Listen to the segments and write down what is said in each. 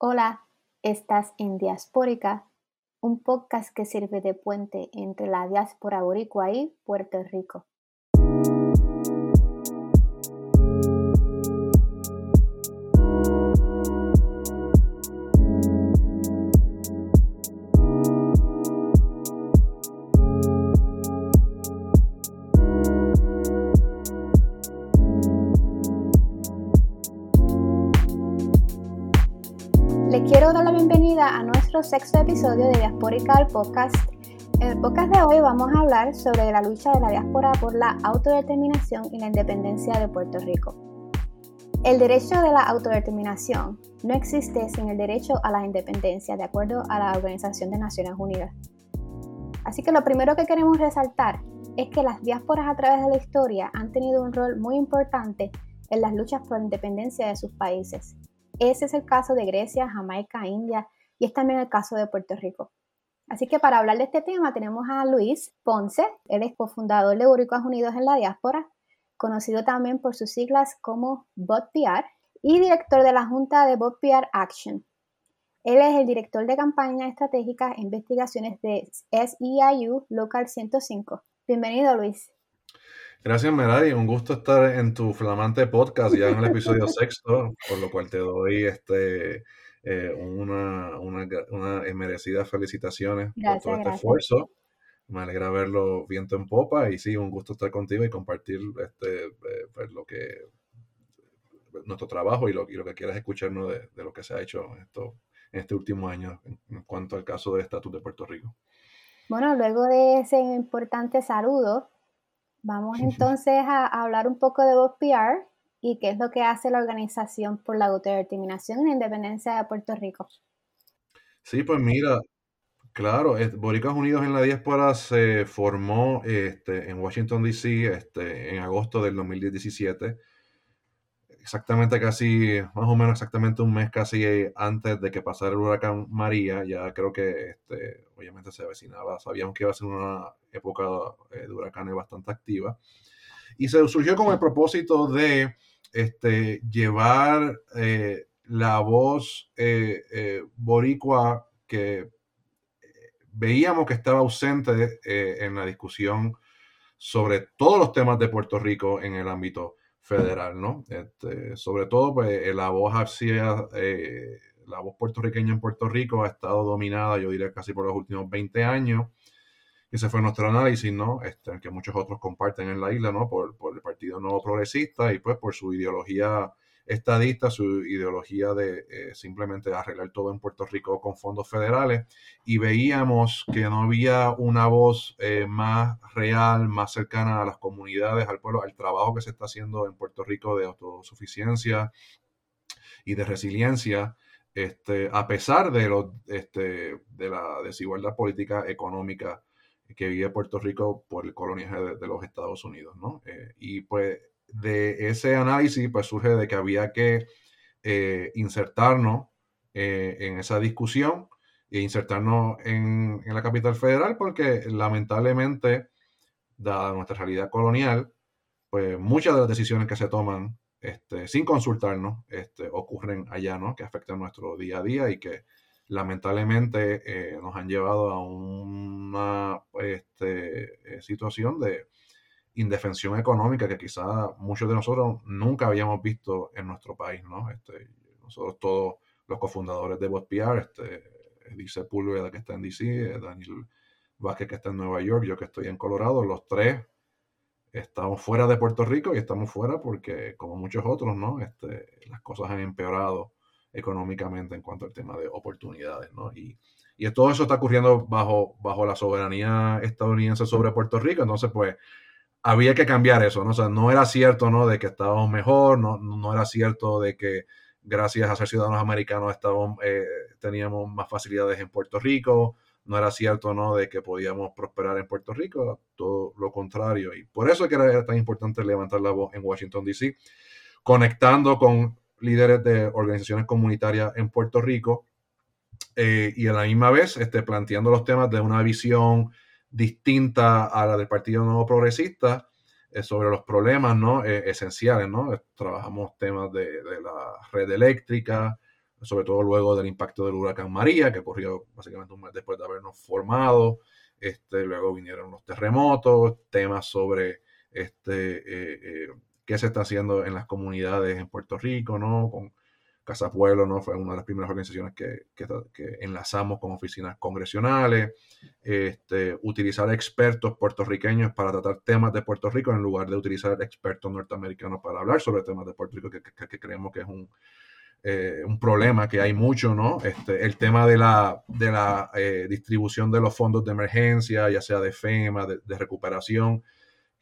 Hola, estás en Diaspórica, un podcast que sirve de puente entre la diáspora boricua y Puerto Rico. Bienvenida a nuestro sexto episodio de Diasporical Podcast. En el podcast de hoy vamos a hablar sobre la lucha de la diáspora por la autodeterminación y la independencia de Puerto Rico. El derecho de la autodeterminación no existe sin el derecho a la independencia, de acuerdo a la Organización de Naciones Unidas. Así que lo primero que queremos resaltar es que las diásporas a través de la historia han tenido un rol muy importante en las luchas por la independencia de sus países. Ese es el caso de Grecia, Jamaica, India y es también el caso de Puerto Rico. Así que para hablar de este tema tenemos a Luis Ponce, él es cofundador de Boricos Unidos en la Diáspora, conocido también por sus siglas como BotPR y director de la Junta de BotPR Action. Él es el director de campaña estratégica e investigaciones de SEIU Local 105. Bienvenido, Luis. Gracias, Merari. Un gusto estar en tu flamante podcast ya en el episodio sexto, por lo cual te doy este, eh, una, una, merecidas felicitaciones por todo este esfuerzo. Me alegra verlo viento en popa y sí, un gusto estar contigo y compartir este, eh, pues, lo que nuestro trabajo y lo, y lo que quieras escucharnos de, de, lo que se ha hecho esto, en este último año en cuanto al caso de estatus de Puerto Rico. Bueno, luego de ese importante saludo, Vamos entonces a, hablar un poco de PR y qué es lo que hace la Organización por la Autodeterminación y la Independencia de Puerto Rico. Sí, pues mira, claro, Boricas Unidos en la Diáspora se formó este, en Washington, D.C. Este, en agosto del 2017 exactamente casi, más o menos exactamente un mes casi antes de que pasara el huracán María, ya creo que este, obviamente se avecinaba, sabíamos que iba a ser una época eh, de huracanes bastante activa. Y se surgió con el propósito de este, llevar eh, la voz eh, boricua que veíamos que estaba ausente en la discusión sobre todos los temas de Puerto Rico en el ámbito federal, ¿no? Este, sobre todo, pues, eh, la voz hacia, eh, la voz puertorriqueña en Puerto Rico ha estado dominada, yo diría, casi por los últimos 20 años. Ese fue nuestro análisis, ¿no? Este, que muchos otros comparten en la isla, ¿no? Por, por el Partido Nuevo Progresista y pues por su ideología estadista, su ideología de eh, simplemente arreglar todo en Puerto Rico con fondos federales y veíamos que no había una voz eh, más real, más cercana a las comunidades, al pueblo, al trabajo que se está haciendo en Puerto Rico de autosuficiencia y de resiliencia. Este, a pesar de, lo, este, de la desigualdad política económica que vive Puerto Rico por el coloniaje de, los Estados Unidos, ¿no? Eh, y pues de ese análisis, pues surge de que había que eh, insertarnos eh, en esa discusión e insertarnos en, la capital federal, porque lamentablemente, dada nuestra realidad colonial, pues muchas de las decisiones que se toman este, sin consultarnos este, ocurren allá, ¿no? Que afectan nuestro día a día y que lamentablemente eh, nos han llevado a una este, situación de, indefensión económica que quizá muchos de nosotros nunca habíamos visto en nuestro país, ¿no? Este, nosotros todos los cofundadores de BotPR, este, dice Pulveda que está en DC, eh, Daniel Vázquez que está en Nueva York, yo que estoy en Colorado, los tres estamos fuera de Puerto Rico y estamos fuera porque, como muchos otros, ¿no? Este, las cosas han empeorado económicamente en cuanto al tema de oportunidades, ¿no? Y, y todo eso está ocurriendo bajo, bajo la soberanía estadounidense sobre Puerto Rico, entonces, pues, había que cambiar eso, ¿no? O sea, no era cierto, ¿no? De que estábamos mejor, no, no era cierto de que gracias a ser ciudadanos americanos estábamos, eh, teníamos más facilidades en Puerto Rico, no era cierto, ¿no? De que podíamos prosperar en Puerto Rico, todo lo contrario. Y por eso es que era, tan importante levantar la voz en Washington, D.C., conectando con líderes de organizaciones comunitarias en Puerto Rico eh, y a la misma vez este, planteando los temas de una visión distinta a la del Partido Nuevo Progresista eh, sobre los problemas ¿no? Eh, esenciales. ¿no? Trabajamos temas de, la red eléctrica, sobre todo luego del impacto del huracán María, que ocurrió básicamente un mes después de habernos formado. Este, luego vinieron los terremotos, temas sobre este, eh, eh, qué se está haciendo en las comunidades en Puerto Rico, ¿no? Con Casa Pueblo, ¿no? Fue una de las primeras organizaciones que, enlazamos con oficinas congresionales, este, utilizar expertos puertorriqueños para tratar temas de Puerto Rico en lugar de utilizar expertos norteamericanos para hablar sobre temas de Puerto Rico, que creemos que es un, eh, un problema que hay mucho, ¿no? Este, el tema de la, de la eh, distribución de los fondos de emergencia, ya sea de FEMA, de, recuperación,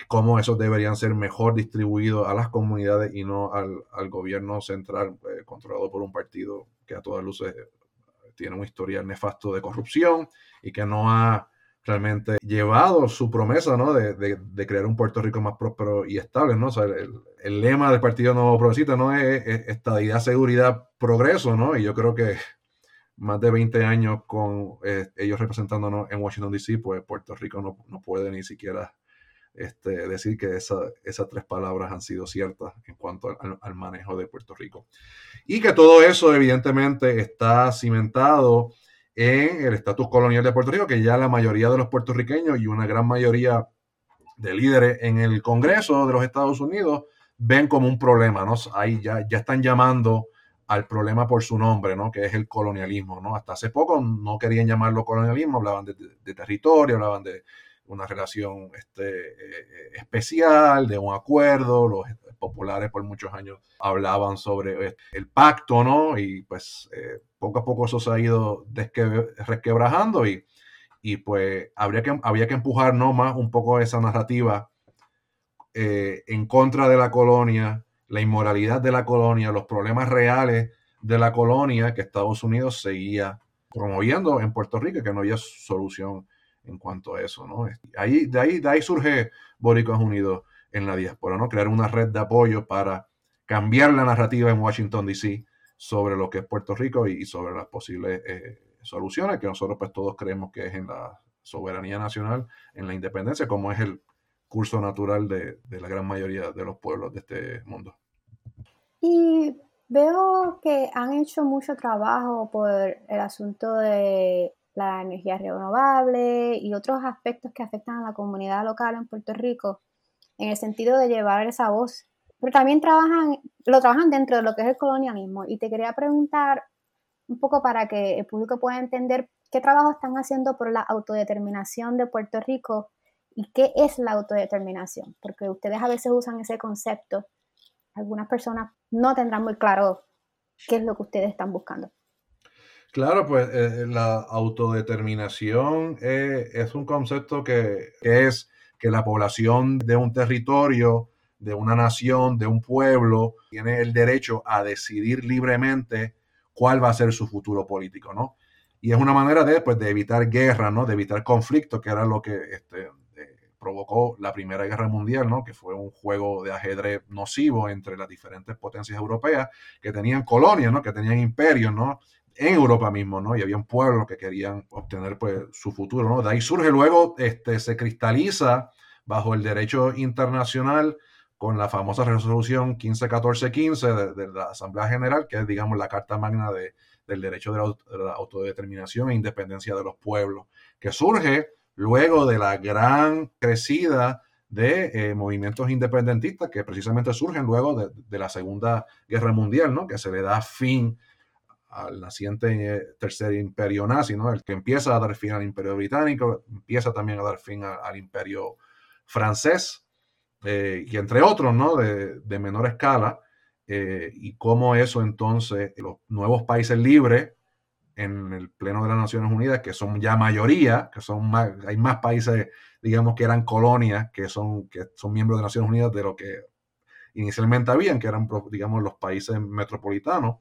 cómo esos deberían ser mejor distribuidos a las comunidades y no al, al gobierno central eh, controlado por un partido que a todas luces tiene un historial nefasto de corrupción y que no ha realmente llevado su promesa ¿no? de, de, crear un Puerto Rico más próspero y estable. ¿no? El, lema del Partido Nuevo Progresista ¿no? es, estabilidad, seguridad, progreso. ¿no? Y yo creo que más de 20 años con eh, ellos representándonos en Washington, D.C., pues Puerto Rico no, no puede ni siquiera este, decir que esa, esas tres palabras han sido ciertas en cuanto al, al manejo de Puerto Rico. Y que todo eso evidentemente está cimentado en el estatus colonial de Puerto Rico, que ya la mayoría de los puertorriqueños y una gran mayoría de líderes en el Congreso de los Estados Unidos ven como un problema, ¿no? Ahí ya, ya están llamando al problema por su nombre, ¿no? Que es el colonialismo, ¿no? Hasta hace poco no querían llamarlo colonialismo, hablaban de territorio, hablaban de una relación este, eh, especial, de un acuerdo. Los populares por muchos años hablaban sobre eh, el pacto, ¿no? Y pues eh, poco a poco eso se ha ido resquebrajando y, y pues habría que, había que empujar ¿no? más un poco esa narrativa en contra de la colonia, la inmoralidad de la colonia, los problemas reales de la colonia que Estados Unidos seguía promoviendo en Puerto Rico que no había solución en cuanto a eso, ¿no? Ahí, de, ahí, de ahí surge Boricuas Unidos en la diáspora, ¿no? Crear una red de apoyo para cambiar la narrativa en Washington, D.C. sobre lo que es Puerto Rico y, sobre las posibles eh, soluciones que nosotros pues todos creemos que es en la soberanía nacional, en la independencia, como es el curso natural de, de la gran mayoría de los pueblos de este mundo. Y veo que han hecho mucho trabajo por el asunto de la energía renovable y otros aspectos que afectan a la comunidad local en Puerto Rico, en el sentido de llevar esa voz. Pero también trabajan, lo trabajan dentro de lo que es el colonialismo. Y te quería preguntar un poco para que el público pueda entender qué trabajo están haciendo por la autodeterminación de Puerto Rico y qué es la autodeterminación, porque ustedes a veces usan ese concepto. Algunas personas no tendrán muy claro qué es lo que ustedes están buscando. Claro, pues eh, eh, la autodeterminación eh, es un concepto que, es que la población de un territorio, de una nación, de un pueblo, tiene el derecho a decidir libremente cuál va a ser su futuro político, ¿no? Y es una manera de, pues, de evitar guerra, ¿no? De evitar conflicto, que era lo que este, provocó la Primera Guerra Mundial, ¿no? Que fue un juego de ajedrez nocivo entre las diferentes potencias europeas que tenían colonias, ¿no? Que tenían imperios, ¿no? En Europa mismo, ¿no? Y había un pueblo que querían obtener pues su futuro, ¿no? De ahí surge luego, este, se cristaliza bajo el derecho internacional con la famosa resolución 151415 de, de la Asamblea General, que es, digamos, la carta magna de, del derecho de la, autodeterminación e independencia de los pueblos, que surge luego de la gran crecida de eh, movimientos independentistas que precisamente surgen luego de, de, la Segunda Guerra Mundial, ¿no? que se le da fin al naciente eh, tercer imperio nazi, ¿no? El que empieza a dar fin al imperio británico, empieza también a dar fin al imperio francés, eh, y entre otros, ¿no? De, menor escala, eh, y cómo eso entonces, los nuevos países libres en el Pleno de las Naciones Unidas, que son ya mayoría, que son más, hay más países, digamos, que eran colonias, que son, que son miembros de Naciones Unidas de lo que inicialmente habían, que eran, digamos, los países metropolitanos,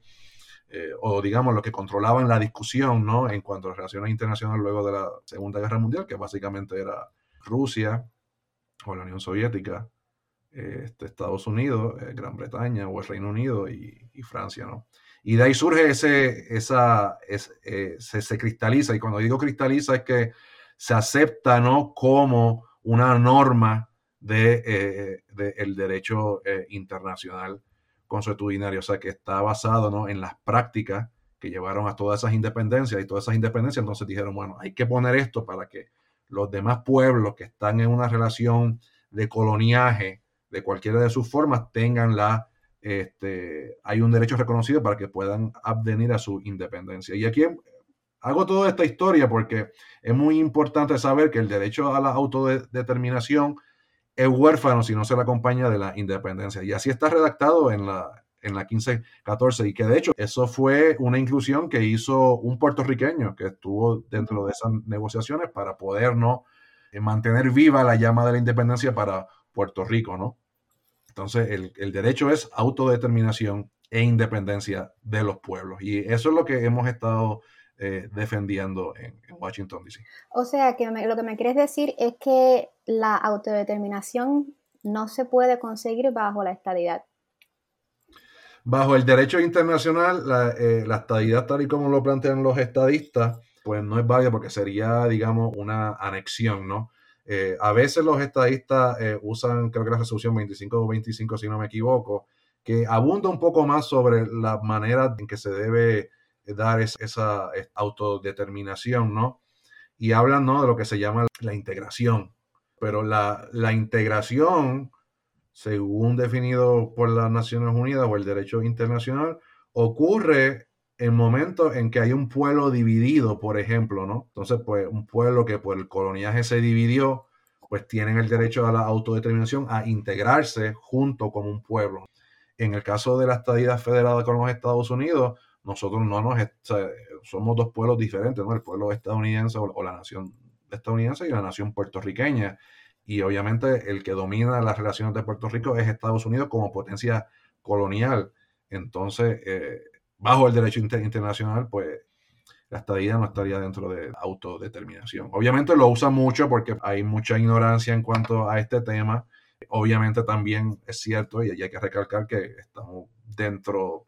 eh, o digamos lo que controlaban la discusión ¿no? en cuanto a las relaciones internacionales luego de la Segunda Guerra Mundial, que básicamente era Rusia o la Unión Soviética, este, Estados Unidos, eh, Gran Bretaña o el Reino Unido y, Francia. ¿no? Y de ahí surge ese, esa, eh, se, cristaliza, y cuando digo cristaliza es que se acepta ¿no? como una norma del de, el derecho internacional consuetudinario, o sea, que está basado ¿no? en las prácticas que llevaron a todas esas independencias y todas esas independencias, entonces dijeron, bueno, hay que poner esto para que los demás pueblos que están en una relación de coloniaje de cualquiera de sus formas tengan la, este, hay un derecho reconocido para que puedan abvenir a su independencia. Y aquí hago toda esta historia porque es muy importante saber que el derecho a la autodeterminación es huérfano si no se le acompaña de la independencia. Y así está redactado en la, en la 1514 y que de hecho eso fue una inclusión que hizo un puertorriqueño que estuvo dentro de esas negociaciones para podernos eh, mantener viva la llama de la independencia para Puerto Rico, ¿no? Entonces el, derecho es autodeterminación e independencia de los pueblos y eso es lo que hemos estado eh, defendiendo en, Washington, D.C. O sea, que lo que me quieres decir es que la autodeterminación no se puede conseguir bajo la estadidad. Bajo el derecho internacional, la, eh, la, estadidad tal y como lo plantean los estadistas, pues no es válida porque sería, digamos, una anexión, ¿no? Eh, a veces los estadistas eh, usan, creo que la resolución 25 o 25, si no me equivoco, que abunda un poco más sobre la manera en que se debe dar esa autodeterminación, ¿no? Y hablan, ¿no? De lo que se llama la integración. Pero la, integración según definido por las Naciones Unidas o el derecho internacional, ocurre en momentos en que hay un pueblo dividido, por ejemplo, ¿no? Entonces, pues un pueblo que por el coloniaje se dividió, pues tienen el derecho a la autodeterminación, a integrarse junto con un pueblo. En el caso de la estadía federada con los Estados Unidos, nosotros no nos, somos dos pueblos diferentes, ¿no? El pueblo estadounidense o la nación estadounidense y la nación puertorriqueña y obviamente el que domina las relaciones de Puerto Rico es Estados Unidos como potencia colonial. Entonces, eh, bajo el derecho internacional, pues la estadía no estaría dentro de autodeterminación. Obviamente lo usa mucho porque hay mucha ignorancia en cuanto a este tema. Obviamente también es cierto y hay que recalcar que estamos dentro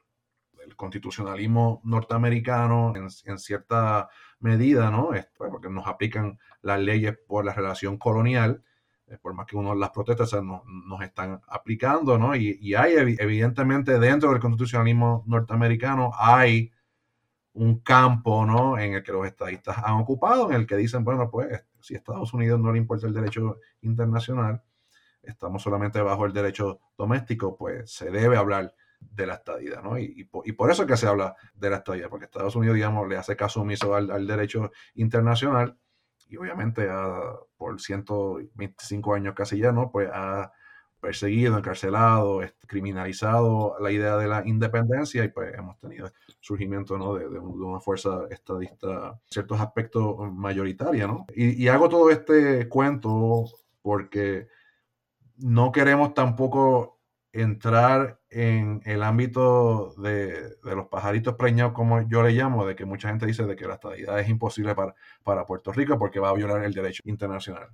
del constitucionalismo norteamericano en, cierta medida, ¿no? Porque nos aplican las leyes por la relación colonial eh, por más que uno las protestas nos, están aplicando, ¿no? Y, hay evidentemente dentro del constitucionalismo norteamericano hay un campo, ¿no? En el que los estadistas han ocupado, en el que dicen, bueno, pues si a Estados Unidos no le importa el derecho internacional, estamos solamente bajo el derecho doméstico, pues se debe hablar de la estadía, ¿no? Y, por, eso es que se habla de la estadía, porque Estados Unidos, digamos, le hace caso omiso al, al derecho internacional y obviamente por 125 años casi ya, ¿no? Pues ha perseguido, encarcelado, criminalizado la idea de la independencia y pues hemos tenido surgimiento ¿no? de, una fuerza estadista, ciertos aspectos mayoritarios, ¿no? Y, y hago todo este cuento porque no queremos tampoco entrar en el ámbito de, los pajaritos preñados, como yo le llamo, de que mucha gente dice de que la estabilidad es imposible para, para Puerto Rico porque va a violar el derecho internacional.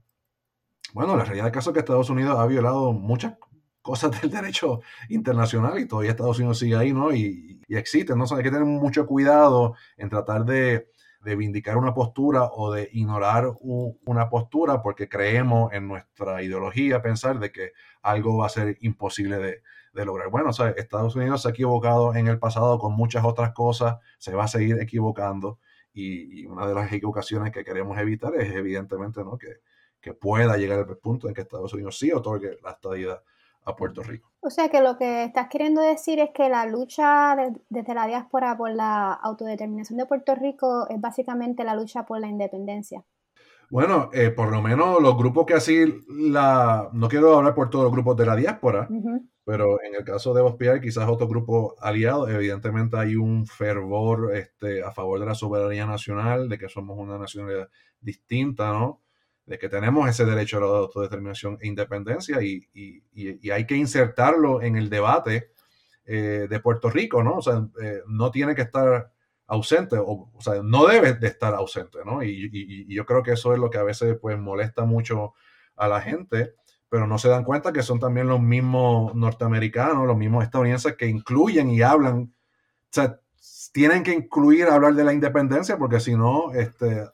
Bueno, la realidad del caso es que Estados Unidos ha violado muchas cosas del derecho internacional y todavía Estados Unidos sigue ahí, ¿no? Y, existe, ¿no? hay que tener mucho cuidado en tratar de, de vindicar una postura o de ignorar una postura porque creemos en nuestra ideología pensar de que algo va a ser imposible de, lograr. Bueno, o sea, Estados Unidos se ha equivocado en el pasado con muchas otras cosas, se va a seguir equivocando y, una de las equivocaciones que queremos evitar es evidentemente ¿no? que, que pueda llegar al punto en que Estados Unidos sí otorgue la estadía a Puerto Rico. O sea que lo que estás queriendo decir es que la lucha desde la diáspora por la autodeterminación de Puerto Rico es básicamente la lucha por la independencia. Bueno, eh, por lo menos los grupos que así la... No quiero hablar por todos los grupos de la diáspora, pero en el caso de Ospiar, quizás otro grupo aliado, evidentemente hay un fervor este, a favor de la soberanía nacional, de que somos una nacionalidad distinta, ¿no? de que tenemos ese derecho a la autodeterminación e independencia y, hay que insertarlo en el debate eh, de Puerto Rico, ¿no? O sea, eh, no tiene que estar ausente, o, o, sea, no debe de estar ausente, ¿no? Y, yo creo que eso es lo que a veces pues molesta mucho a la gente, pero no se dan cuenta que son también los mismos norteamericanos, los mismos estadounidenses que incluyen y hablan, o sea, tienen que incluir hablar de la independencia porque si no, este,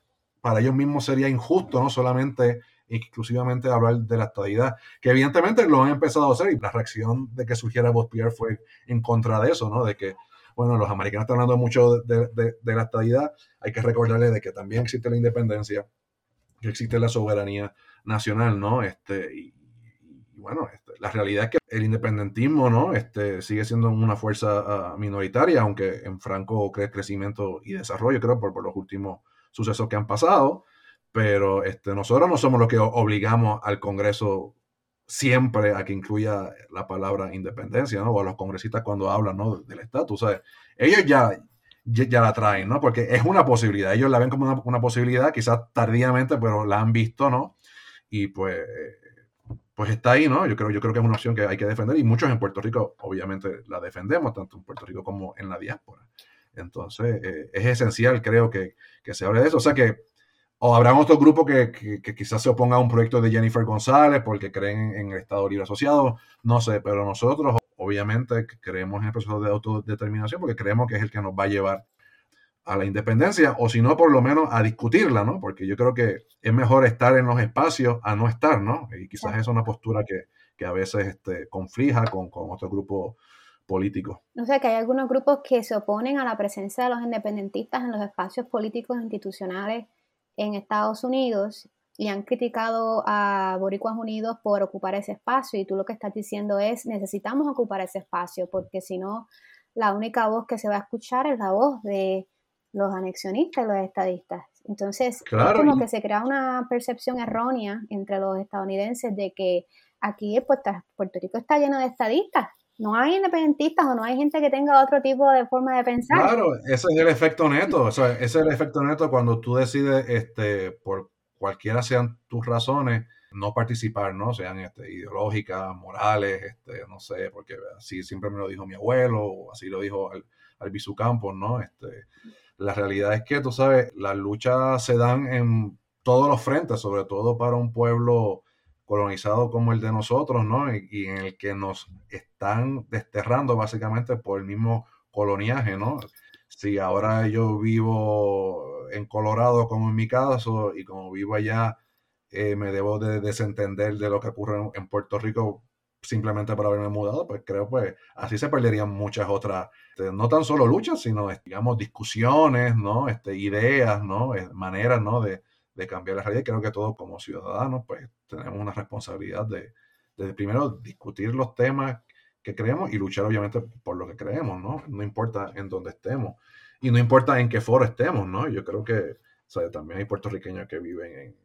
para ellos mismos sería injusto, no solamente exclusivamente hablar de la estadidad, que evidentemente lo han empezado a hacer y la reacción de que surgiera Pierre fue en contra de eso, ¿no? De que bueno, los americanos están hablando mucho de, la estadidad, hay que recordarles de que también existe la independencia, que existe la soberanía nacional, ¿no? Este, y, bueno, este, la realidad es que el independentismo, ¿no? Este, sigue siendo una fuerza ah, minoritaria, aunque en franco cree crecimiento y desarrollo, creo, por, los últimos sucesos que han pasado pero este, nosotros no somos los que obligamos al Congreso siempre a que incluya la palabra independencia, ¿no? O a los congresistas cuando hablan, ¿no? Del estatus, ¿sabes? Ellos ya, ya, la traen, ¿no? Porque es una posibilidad, ellos la ven como una, posibilidad, quizás tardíamente, pero la han visto, ¿no? Y pues, pues está ahí, ¿no? Yo creo, yo creo que es una opción que hay que defender y muchos en Puerto Rico obviamente la defendemos, tanto en Puerto Rico como en la diáspora. Entonces, eh, es esencial, creo, que, que se hable de eso. O sea que o habrá otro grupo que, quizás se oponga a un proyecto de Jennifer González porque creen en el Estado Libre Asociado, no sé, pero nosotros obviamente creemos en el proceso de autodeterminación porque creemos que es el que nos va a llevar a la independencia, o si no, por lo menos a discutirla, ¿no? Porque yo creo que es mejor estar en los espacios a no estar, ¿no? Y quizás es una postura que, a veces este, conflija con, con otro grupo político. O sea, que hay algunos grupos que se oponen a la presencia de los independentistas en los espacios políticos institucionales en Estados Unidos y han criticado a Boricuas Unidos por ocupar ese espacio y tú lo que estás diciendo es necesitamos ocupar ese espacio porque si no la única voz que se va a escuchar es la voz de los anexionistas y los estadistas. Entonces, es como que se crea una percepción errónea entre los estadounidenses de que aquí Puerto Rico está lleno de estadistas no hay independentistas o no hay gente que tenga otro tipo de forma de pensar. Claro, ese es el efecto neto. O sea, ese es el efecto neto cuando tú decides, este, por cualquiera sean tus razones, no participar, ¿no? Sean este, ideológicas, morales, este, no sé, porque así siempre me lo dijo mi abuelo, o así lo dijo al, al Campos, ¿no? Este, la realidad es que, tú sabes, las luchas se dan en todos los frentes, sobre todo para un pueblo colonizado como el de nosotros, ¿no? Y, en el que nos están desterrando básicamente por el mismo coloniaje, ¿no? Si ahora yo vivo en Colorado, como en mi caso, y como vivo allá, eh, me debo de desentender de lo que ocurre en, Puerto Rico simplemente por haberme mudado, pues creo pues así se perderían muchas otras, este, no tan solo luchas, sino digamos discusiones, ¿no? Este, ideas, ¿no? Maneras, ¿no? De, de cambiar la realidad. Creo que todos como ciudadanos pues tenemos una responsabilidad de, primero discutir los temas que creemos y luchar obviamente por lo que creemos, ¿no? No importa en dónde estemos y no importa en qué foro estemos, ¿no? Yo creo que también hay puertorriqueños que viven en,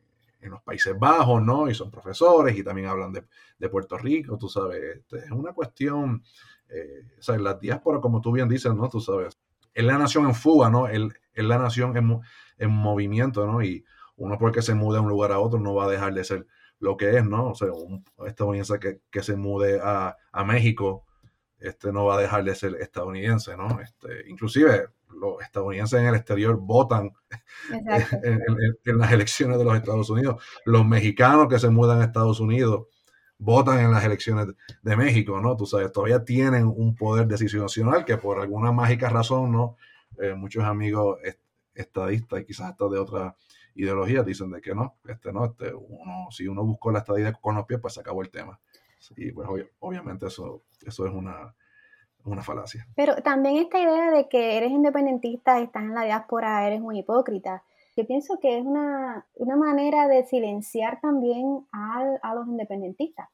en, los Países Bajos, ¿no? Y son profesores y también hablan de, de Puerto Rico, tú sabes, este, es una cuestión, eh, o sea, la diáspora, como tú bien dices, ¿no? Tú sabes, es la nación en fuga, ¿no? Es la nación en, en movimiento, ¿no? Y uno porque se mude de un lugar a otro no va a dejar de ser lo que es, ¿no? O sea, un estadounidense que, que se mude a, a, México, este no va a dejar de ser estadounidense, ¿no? Este, inclusive los estadounidenses en el exterior votan en, en, las elecciones de los Estados Unidos. Los mexicanos que se mudan a Estados Unidos votan en las elecciones de México, ¿no? Tú sabes, todavía tienen un poder decisional que por alguna mágica razón, ¿no? Eh, muchos amigos estadistas y quizás hasta de otras ideologías dicen de que no, este no, este, uno, si uno buscó la estadía con los pies, pues se acabó el tema. Y pues obviamente eso, eso es una, una falacia. Pero también esta idea de que eres independentista, estás en la diáspora, eres muy hipócrita. Yo pienso que es una, una manera de silenciar también a los independentistas.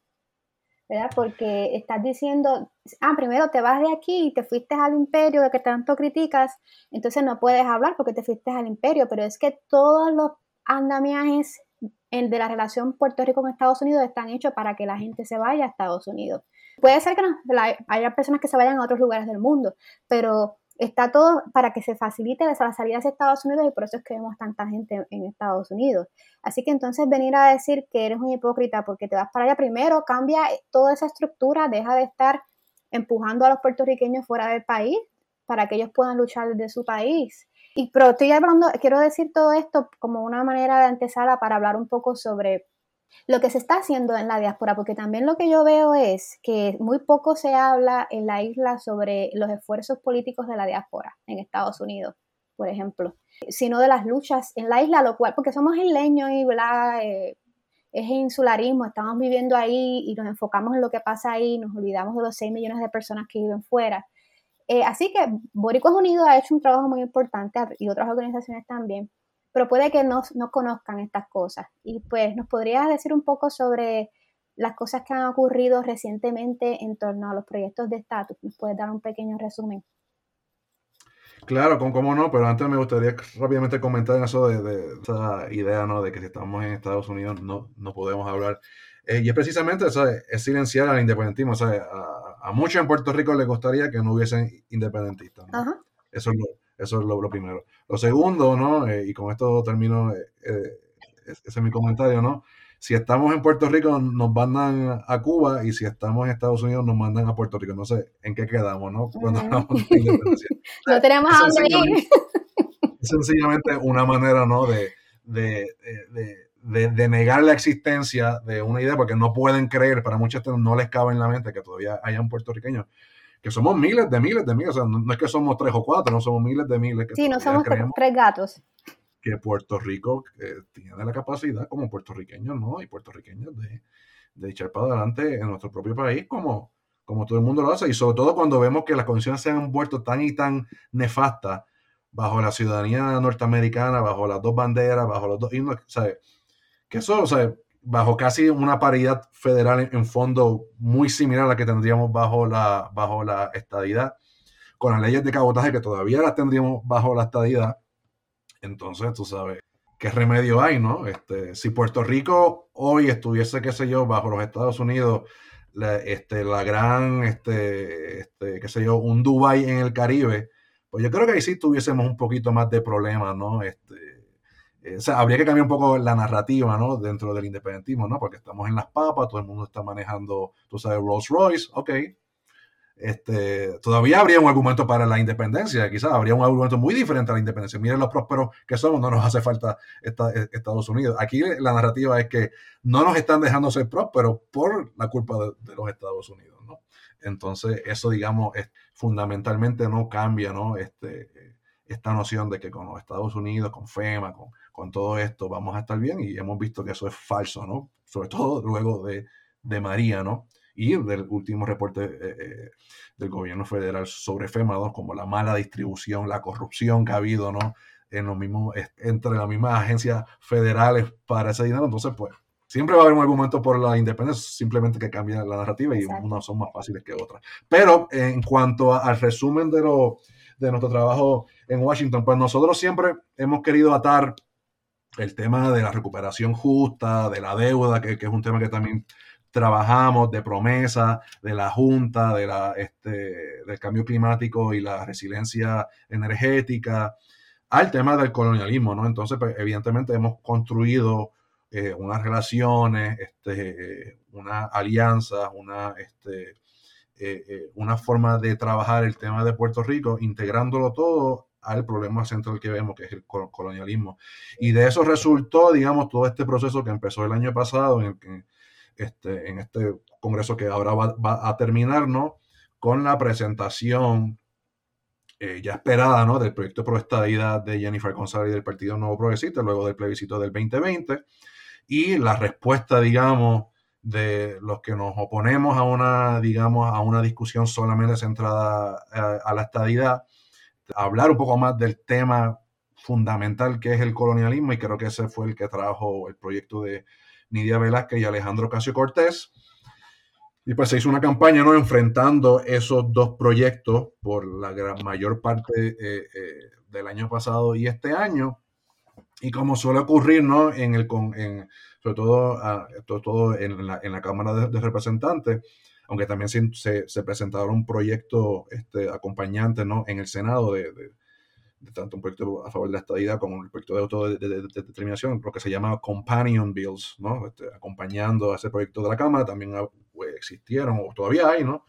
¿verdad? Porque estás diciendo, ah, primero te vas de aquí y te fuiste al imperio de que tanto criticas, entonces no puedes hablar porque te fuiste al imperio, pero es que todos los andamiajes de la relación Puerto Rico con Estados Unidos están hechos para que la gente se vaya a Estados Unidos. Puede ser que haya personas que se vayan a otros lugares del mundo, pero está todo para que se facilite la salida hacia Estados Unidos y por eso es que vemos tanta gente en Estados Unidos. Así que entonces venir a decir que eres un hipócrita porque te vas para allá primero, cambia toda esa estructura, deja de estar empujando a los puertorriqueños fuera del país para que ellos puedan luchar desde su país. Y pero estoy hablando, quiero decir todo esto como una manera de antesala para hablar un poco sobre lo que se está haciendo en la diáspora, porque también lo que yo veo es que muy poco se habla en la isla sobre los esfuerzos políticos de la diáspora en Estados Unidos, por ejemplo, sino de las luchas en la isla, lo cual, porque somos isleños y eh, es insularismo, estamos viviendo ahí y nos enfocamos en lo que pasa ahí, nos olvidamos de los 6 millones de personas que viven fuera. Eh, así que Boricuas Unidos ha hecho un trabajo muy importante y otras organizaciones también, pero puede que no, no conozcan estas cosas. Y pues nos podrías decir un poco sobre las cosas que han ocurrido recientemente en torno a los proyectos de estatus. ¿Nos puedes dar un pequeño resumen? Claro, con cómo no, pero antes me gustaría rápidamente comentar en eso de, esa idea, ¿no? De que si estamos en Estados Unidos no, no podemos hablar. Eh, y es precisamente, Es silenciar al independentismo. A, muchos en Puerto Rico les gustaría que no hubiesen independentistas. Eso es, lo, eso es lo, primero. Lo segundo, ¿no? Eh, y con esto termino, eh, ese es mi comentario, ¿no? si estamos en Puerto Rico nos mandan a Cuba y si estamos en Estados Unidos nos mandan a Puerto Rico. No sé en qué quedamos, ¿no? Cuando hablamos de independencia. no tenemos a dónde ir. Es sencillamente una manera, ¿no? De, de, de, de, negar la existencia de una idea porque no pueden creer, para muchos no les cabe en la mente que todavía hayan puertorriqueños que somos miles de miles de miles, o sea, no, es que somos tres o cuatro, no somos miles de miles. Que sí, no somos tres gatos que Puerto Rico eh, tiene la capacidad como puertorriqueños, ¿no? Y puertorriqueños de, de, echar para adelante en nuestro propio país como, como todo el mundo lo hace. Y sobre todo cuando vemos que las condiciones se han vuelto tan y tan nefastas bajo la ciudadanía norteamericana, bajo las dos banderas, bajo los dos himnos, ¿sabes? Que eso, ¿sabes? Bajo casi una paridad federal en, fondo muy similar a la que tendríamos bajo la, bajo la estadidad, con las leyes de cabotaje que todavía las tendríamos bajo la estadidad entonces, tú sabes, ¿qué remedio hay, no? Este, si Puerto Rico hoy estuviese, qué sé yo, bajo los Estados Unidos, la, este, la gran, este, este, qué sé yo, un Dubai en el Caribe, pues yo creo que ahí sí tuviésemos un poquito más de problemas, ¿no? Este, eh, habría que cambiar un poco la narrativa, ¿no? Dentro del independentismo, ¿no? Porque estamos en las papas, todo el mundo está manejando, tú sabes, Rolls Royce, ok, este, todavía habría un argumento para la independencia, quizás habría un argumento muy diferente a la independencia. Miren los prósperos que somos, no nos hace falta Estados Unidos. Aquí la narrativa es que no nos están dejando ser prósperos por la culpa de, los Estados Unidos, ¿no? Entonces, eso, digamos, es, fundamentalmente no cambia, ¿no? Este, esta noción de que con los Estados Unidos, con FEMA, con, con todo esto, vamos a estar bien y hemos visto que eso es falso, ¿no? Sobre todo luego de, de María, ¿no? y del último reporte eh, eh, del gobierno federal sobre FEMA 2, como la mala distribución, la corrupción que ha habido, ¿no? En los mismos, entre las mismas agencias federales para ese dinero. Entonces, pues, siempre va a haber un argumento por la independencia, simplemente que cambia la narrativa y unas son más fáciles que otras. Pero en cuanto al resumen de, lo, de nuestro trabajo en Washington, pues nosotros siempre hemos querido atar el tema de la recuperación justa, de la deuda, que, que es un tema que también trabajamos de promesa de la Junta, de la, este, del cambio climático y la resiliencia energética, al tema del colonialismo, ¿no? Entonces, pues, evidentemente hemos construido eh, unas relaciones, este, unas alianzas, una, este, eh, eh, una forma de trabajar el tema de Puerto Rico, integrándolo todo al problema central que vemos, que es el colonialismo. Y de eso resultó, digamos, todo este proceso que empezó el año pasado, en este, en este congreso que ahora va, a terminar, ¿no? Con la presentación eh, ya esperada, ¿no? Del proyecto pro estadidad de Jennifer González y del Partido Nuevo Progresista, luego del plebiscito del 2020, y la respuesta, digamos, de los que nos oponemos a una, digamos, a una discusión solamente centrada a, a la estadidad, hablar un poco más del tema fundamental que es el colonialismo, y creo que ese fue el que trajo el proyecto de Nidia Velázquez y Alejandro Casio Cortés. Y pues se hizo una campaña ¿no? enfrentando esos dos proyectos por la gran mayor parte eh, eh, del año pasado y este año. Y como suele ocurrir, ¿no? En el, en, sobre todo, ah, todo, en, la, en, la, Cámara de, Representantes, aunque también se, se, presentaron proyectos este, acompañantes ¿no? en el Senado de, de tanto un proyecto a favor de la estadidad como un proyecto de autodeterminación, lo que se llama companion bills, ¿no? Este, acompañando a ese proyecto de la Cámara, también pues, existieron, o todavía hay, ¿no?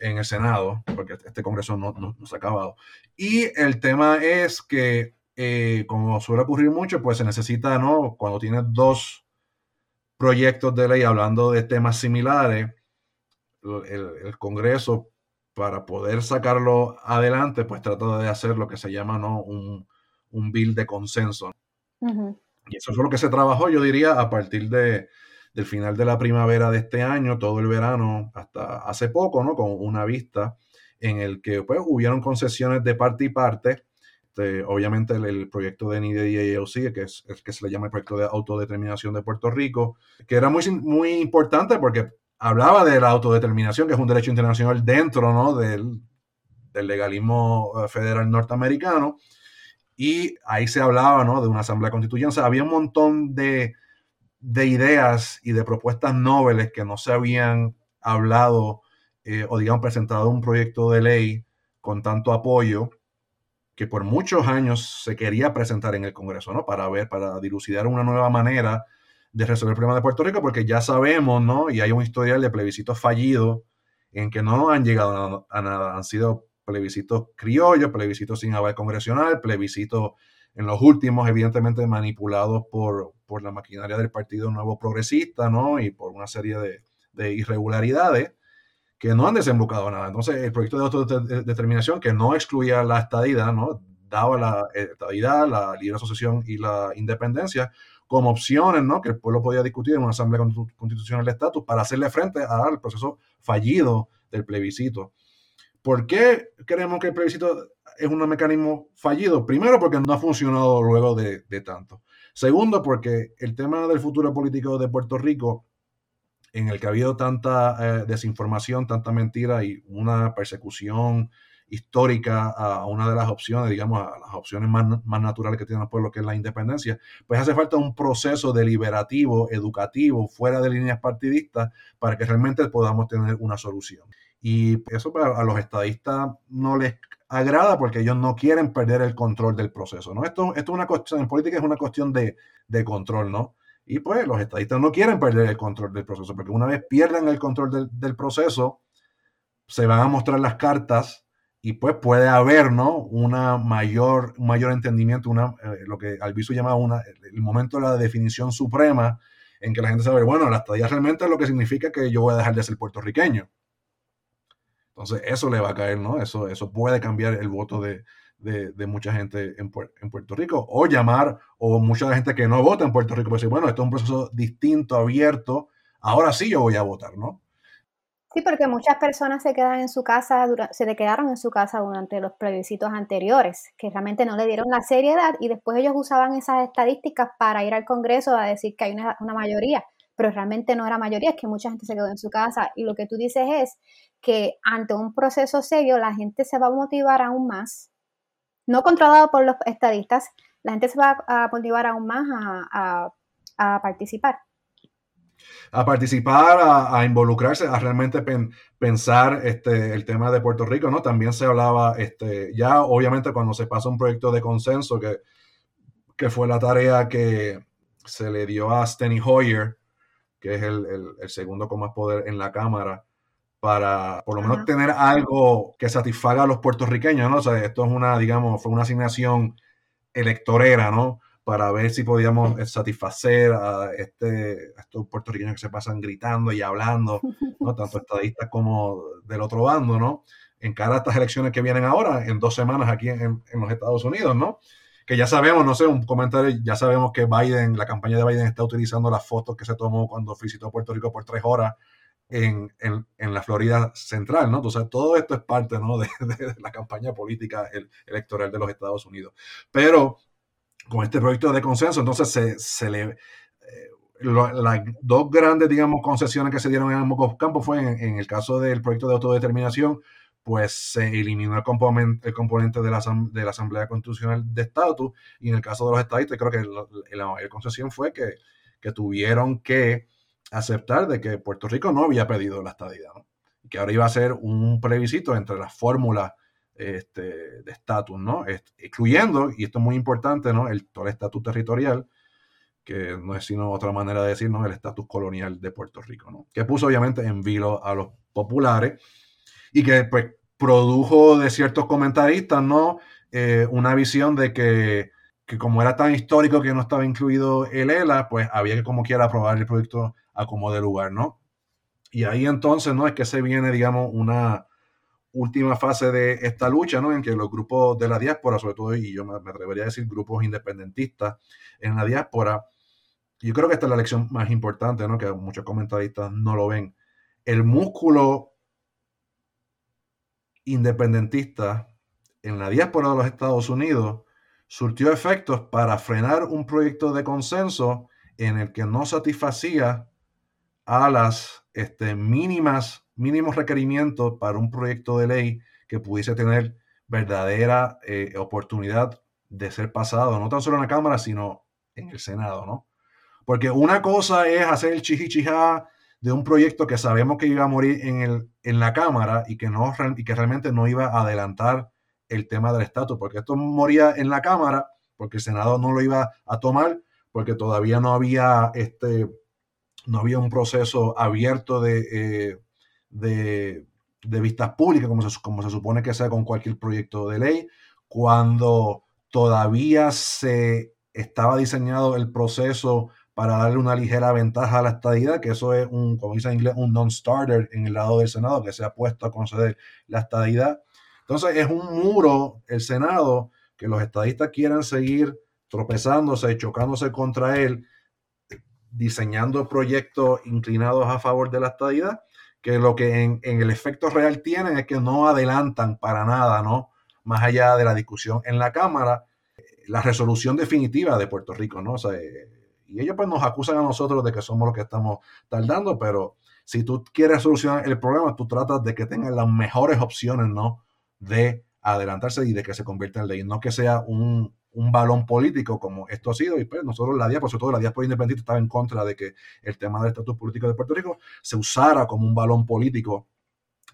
En el Senado, porque este Congreso no, no, se ha acabado. Y el tema es que, eh, como suele ocurrir mucho, pues se necesita, ¿no? Cuando tienes dos proyectos de ley hablando de temas similares, el, el Congreso para poder sacarlo adelante, pues trata de hacer lo que se llama ¿no? un, un bill de consenso. Y eso es lo que se trabajó, yo diría, a partir de, del final de la primavera de este año, todo el verano, hasta hace poco, ¿no? Con una vista en el que pues, hubieron concesiones de parte y parte. Este, obviamente el, proyecto de NIDE que es el que se le llama el proyecto de autodeterminación de Puerto Rico, que era muy, muy importante porque hablaba de la autodeterminación, que es un derecho internacional dentro ¿no? del, del legalismo eh, federal norteamericano, y ahí se hablaba ¿no? de una asamblea constituyente. había un montón de, de, ideas y de propuestas nobles que no se habían hablado eh, o, digamos, presentado un proyecto de ley con tanto apoyo que por muchos años se quería presentar en el Congreso, ¿no? Para ver, para dilucidar una nueva manera de resolver el problema de Puerto Rico, porque ya sabemos, ¿no? Y hay un historial de plebiscitos fallidos en que no han llegado a nada, han sido plebiscitos criollos, plebiscitos sin aval congresional, plebiscitos en los últimos, evidentemente manipulados por, por la maquinaria del Partido Nuevo Progresista, ¿no? Y por una serie de, de irregularidades que no han desembocado nada. Entonces, el proyecto de autodeterminación que no excluía la estadidad, ¿no? Daba la estadidad, la libre asociación y la independencia como opciones, ¿no? Que el pueblo podía discutir en una asamblea constitucional de estatus para hacerle frente al proceso fallido del plebiscito. ¿Por qué creemos que el plebiscito es un mecanismo fallido? Primero, porque no ha funcionado luego de, tanto. Segundo, porque el tema del futuro político de Puerto Rico, en el que ha habido tanta eh, desinformación, tanta mentira y una persecución histórica a una de las opciones, digamos, a las opciones más, más naturales que tiene el pueblo, que es la independencia, pues hace falta un proceso deliberativo, educativo, fuera de líneas partidistas, para que realmente podamos tener una solución. Y eso a los estadistas no les agrada porque ellos no quieren perder el control del proceso, ¿no? Esto, esto es una cuestión, en política es una cuestión de, control, ¿no? Y pues los estadistas no quieren perder el control del proceso, porque una vez pierdan el control del, proceso, se van a mostrar las cartas y pues puede haber, ¿no? Una mayor, un mayor entendimiento, una, eh, lo que Albizu llama una, el momento de la definición suprema, en que la gente sabe, bueno, la estadía realmente es lo que significa que yo voy a dejar de ser puertorriqueño. Entonces, eso le va a caer, ¿no? Eso, eso puede cambiar el voto de, mucha gente en, Puerto Rico. O llamar, o mucha gente que no vota en Puerto Rico, pues decir, bueno, esto es un proceso distinto, abierto, ahora sí yo voy a votar, ¿no? Sí, porque muchas personas se quedan en su casa, se quedaron en su casa durante los plebiscitos anteriores, que realmente no le dieron la seriedad y después ellos usaban esas estadísticas para ir al Congreso a decir que hay una, mayoría pero realmente no era mayoría, es que mucha gente se quedó en su casa. Y lo que tú dices es que ante un proceso serio la gente se va a motivar aún más, no controlado por los estadistas, la gente se va a motivar aún más a, participar. A participar, a, involucrarse, a realmente pensar este, el tema de Puerto Rico, ¿no? También se hablaba, este, ya obviamente cuando se pasa un proyecto de consenso, que, que fue la tarea que se le dio a Steny Hoyer, que es el, segundo con más poder en la Cámara, para por lo menos tener algo que satisfaga a los puertorriqueños, ¿no? O sea, esto es una, digamos, fue una asignación electorera, ¿no? Para ver si podíamos eh, satisfacer a, este, estos puertorriqueños que se pasan gritando y hablando, ¿no? Tanto estadistas como del otro bando, ¿no? En cara a estas elecciones que vienen ahora, en dos semanas aquí en, en los Estados Unidos, ¿no? que ya sabemos, no sé, un comentario, ya sabemos que Biden, la campaña de Biden está utilizando las fotos que se tomó cuando visitó Puerto Rico por tres horas en, la Florida Central, ¿no? Entonces, todo esto es parte, ¿no? De, la campaña política electoral de los Estados Unidos. Pero con este proyecto de consenso, entonces se, se le... Eh, las dos grandes, digamos, concesiones que se dieron en ambos campos fue en el caso del proyecto de autodeterminación, pues se eliminó el componente, el componente de, la, de la Asamblea Constitucional de Estatus y en el caso de los estadistas creo que la, mayor concesión fue que, tuvieron que aceptar de que Puerto Rico no había pedido la estadidad, que ahora iba a ser un plebiscito entre las fórmulas este, de estatus, ¿no? excluyendo, y esto es muy importante, ¿no? el, todo el estatus territorial, que no es sino otra manera de decir, ¿no? el estatus colonial de Puerto Rico, ¿no? que puso obviamente en vilo a los populares y que pues produjo de ciertos comentaristas, ¿no? Eh, una visión de que, como era tan histórico que no estaba incluido el ELA, pues había que como quiera aprobar el proyecto a como de lugar, ¿no? Y ahí entonces, ¿no? Es que se viene, digamos, una última fase de esta lucha, ¿no? En que los grupos de la diáspora, sobre todo, y yo me, atrevería a decir grupos independentistas en la diáspora, yo creo que esta es la lección más importante, ¿no? Que muchos comentaristas no lo ven. El músculo independentista en la diáspora de los Estados Unidos surtió efectos para frenar un proyecto de consenso en el que no satisfacía a las este, mínimas, mínimos requerimientos para un proyecto de ley que pudiese tener verdadera eh, oportunidad de ser pasado, no tan solo en la Cámara, sino en el Senado, ¿no? Porque una cosa es hacer el chichichijá de un proyecto que sabemos que iba a morir en, el, en la Cámara y que, no, y que realmente no iba a adelantar el tema del estatus, porque esto moría en la Cámara, porque el Senado no lo iba a tomar, porque todavía no había, este, no había un proceso abierto de, eh, de, de, vistas públicas, como se, como se supone que sea con cualquier proyecto de ley, cuando todavía se estaba diseñado el proceso para darle una ligera ventaja a la estadidad, que eso es un, como dice en inglés, un non-starter en el lado del Senado, que se ha puesto a conceder la estadidad. Entonces es un muro el Senado que los estadistas quieren seguir tropezándose chocándose contra él, diseñando proyectos inclinados a favor de la estadidad, que lo que en, el efecto real tienen es que no adelantan para nada, ¿no? Más allá de la discusión en la Cámara, la resolución definitiva de Puerto Rico, ¿no? O sea, y ellos pues nos acusan a nosotros de que somos los que estamos tardando, pero si tú quieres solucionar el problema, tú tratas de que tengan las mejores opciones, ¿no? De adelantarse y de que se convierta en ley, no que sea un, un balón político como esto ha sido, y pues nosotros la diáspora, sobre todo la diáspora independiente, estaba en contra de que el tema del estatus político de Puerto Rico se usara como un balón político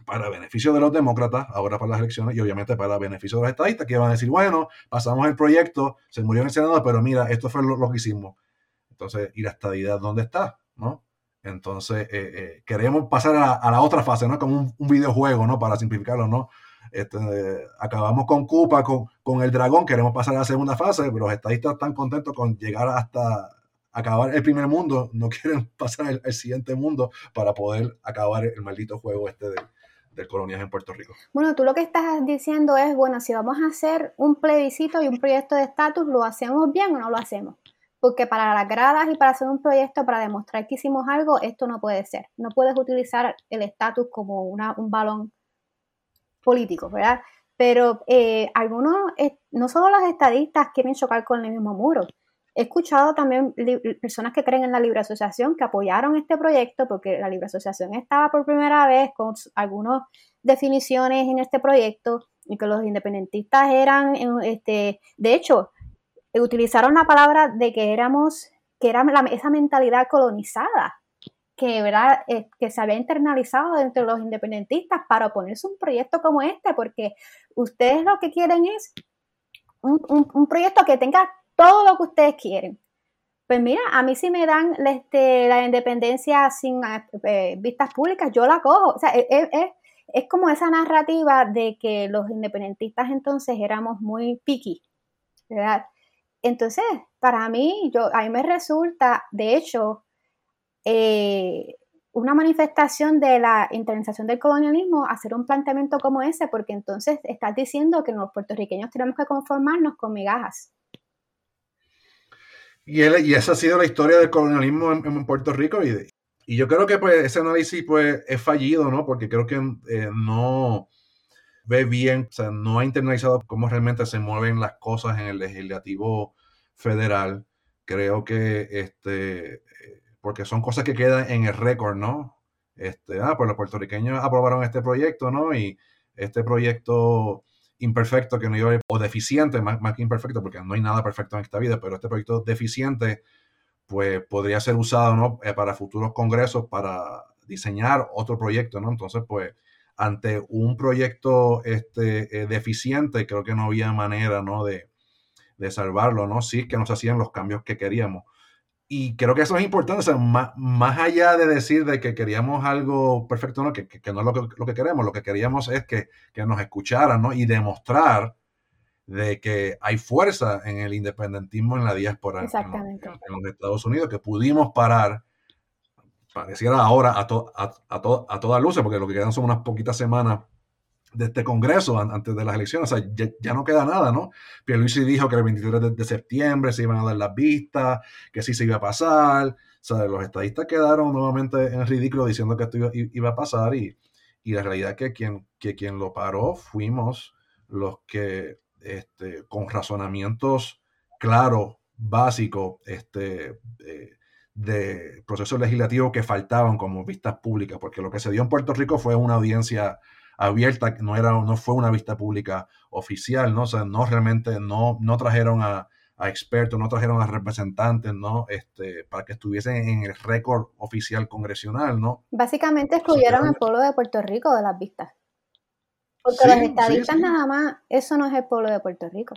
para beneficio de los demócratas, ahora para las elecciones, y obviamente para beneficio de los estadistas, que van a decir, bueno, pasamos el proyecto, se murió en el Senado, pero mira, esto fue lo, que hicimos. Entonces, ¿y la estadidad dónde está? ¿No? Entonces, eh, eh, queremos pasar a la, otra fase, ¿no? Como un, un, videojuego, ¿no? Para simplificarlo, ¿no? Este, acabamos con Cupa, con, con, el dragón, queremos pasar a la segunda fase, pero los estadistas están contentos con llegar hasta acabar el primer mundo, no quieren pasar al, siguiente mundo para poder acabar el maldito juego este de, del coloniaje en Puerto Rico. Bueno, tú lo que estás diciendo es, bueno, si vamos a hacer un plebiscito y un proyecto de estatus, ¿lo hacemos bien o no lo hacemos? Porque para las gradas y para hacer un proyecto, para demostrar que hicimos algo, esto no puede ser. No puedes utilizar el estatus como una, un balón políticos, ¿verdad? Pero eh, algunos, eh, no solo los estadistas quieren chocar con el mismo muro. He escuchado también personas que creen en la libre asociación que apoyaron este proyecto porque la libre asociación estaba por primera vez con algunas definiciones en este proyecto y que los independentistas eran, este, de hecho, utilizaron la palabra de que éramos, que era esa mentalidad colonizada que, ¿verdad? Eh, que se había internalizado entre los independentistas para oponerse a un proyecto como este, porque ustedes lo que quieren es un, proyecto que tenga todo lo que ustedes quieren. Pues mira, a mí si me dan este, la independencia sin eh, vistas públicas, yo la cojo. O sea, es, es, es, como esa narrativa de que los independentistas entonces éramos muy picky, ¿verdad? Entonces, para mí, yo, a mí me resulta, de hecho, eh, una manifestación de la internalización del colonialismo hacer un planteamiento como ese, porque entonces estás diciendo que los puertorriqueños tenemos que conformarnos con migajas. Y, y esa ha sido la historia del colonialismo en, Puerto Rico y, y, yo creo que pues, ese análisis pues, es fallido, ¿no? Porque creo que eh, no ve bien, o sea, no ha internalizado cómo realmente se mueven las cosas en el legislativo federal. Creo que este, porque son cosas que quedan en el récord, ¿no? Este, ah, pues los puertorriqueños aprobaron este proyecto, ¿no? Y este proyecto imperfecto que no iba o deficiente, más, más que imperfecto, porque no hay nada perfecto en esta vida, pero este proyecto deficiente, pues podría ser usado, ¿no? Eh, para futuros congresos, para diseñar otro proyecto, ¿no? Entonces, pues, ante un proyecto este, eh, deficiente, creo que no había manera, ¿no? De, de salvarlo, ¿no? Sí que nos hacían los cambios que queríamos y creo que eso es importante, o sea, más, allá de decir de que queríamos algo perfecto, ¿no? que, que, no es lo que, lo que, queremos, lo que queríamos es que, que, nos escucharan ¿no? y demostrar de que hay fuerza en el independentismo en la diáspora en, en, los Estados Unidos, que pudimos parar, pareciera ahora a, a, a, a toda luz, porque lo que quedan son unas poquitas semanas de este Congreso antes de las elecciones. O sea, ya, no queda nada, ¿no? Pierluisi dijo que el 23 de, septiembre se iban a dar las vistas, que sí se iba a pasar. O sea, los estadistas quedaron nuevamente en ridículo diciendo que esto iba, a pasar y, y la realidad es que quien, que quien lo paró fuimos los que este, con razonamientos claros, básicos, este, eh, de procesos legislativos que faltaban como vistas públicas, porque lo que se dio en Puerto Rico fue una audiencia abierta, no, era, no fue una vista pública oficial, ¿no? O sea, no realmente, no, no trajeron a, expertos, no trajeron a representantes, ¿no? Este, para que estuviesen en el récord oficial congresional, ¿no? Básicamente excluyeron al pueblo de Puerto Rico de las vistas. Porque los estadistas nada más, eso no es el pueblo de Puerto Rico.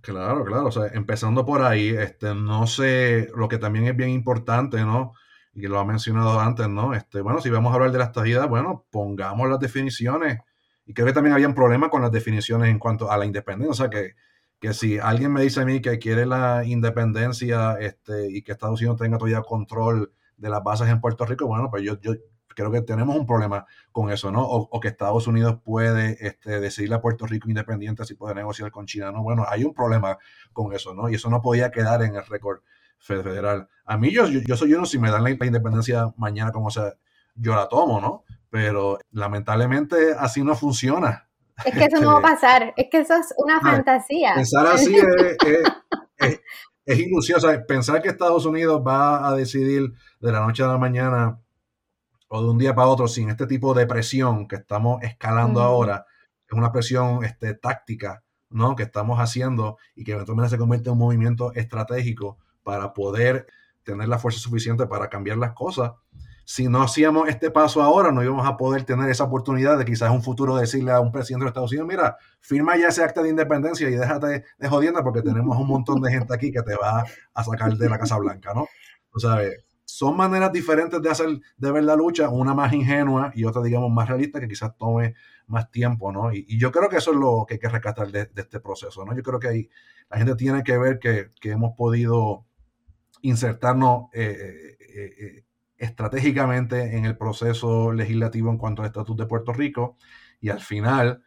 Claro, claro, o sea, empezando por ahí, este, no sé, lo que también es bien importante, ¿no? Y lo ha mencionado antes, ¿no? Este, bueno, si vamos a hablar de la estadidad, bueno, pongamos las definiciones. Y creo que también había un problema con las definiciones en cuanto a la independencia. O sea, que, que si alguien me dice a mí que quiere la independencia este, y que Estados Unidos tenga todavía control de las bases en Puerto Rico, bueno, pues yo, yo, creo que tenemos un problema con eso, ¿no? O, que Estados Unidos puede este, decidirle a Puerto Rico independiente si puede negociar con China, ¿no? Bueno, hay un problema con eso, ¿no? Y eso no podía quedar en el récord federal. A mí, yo, yo, soy uno, si me dan la, independencia mañana, como sea, yo la tomo, ¿no? Pero lamentablemente así no funciona. Es que eso no va a este, pasar, es que eso es una fantasía. Pensar así es, es, ilusión. O sea, pensar que Estados Unidos va a decidir de la noche a la mañana o de un día para otro sin este tipo de presión que estamos escalando ahora, es una presión este, táctica, ¿no? Que estamos haciendo y que eventualmente se convierte en un movimiento estratégico para poder tener la fuerza suficiente para cambiar las cosas. Si no hacíamos este paso ahora, no íbamos a poder tener esa oportunidad de quizás un futuro decirle a un presidente de Estados Unidos, mira, firma ya ese acta de independencia y déjate de jodienda porque tenemos un montón de gente aquí que te va a sacar de la Casa Blanca, ¿no? O sea, son maneras diferentes de hacer, de ver la lucha, una más ingenua y otra, digamos, más realista, que quizás tome más tiempo, ¿no? Y, yo creo que eso es lo que hay que rescatar de, este proceso, ¿no? Yo creo que ahí la gente tiene que ver que, hemos podido insertarnos eh, eh, eh, estratégicamente en el proceso legislativo en cuanto al estatus de Puerto Rico y al final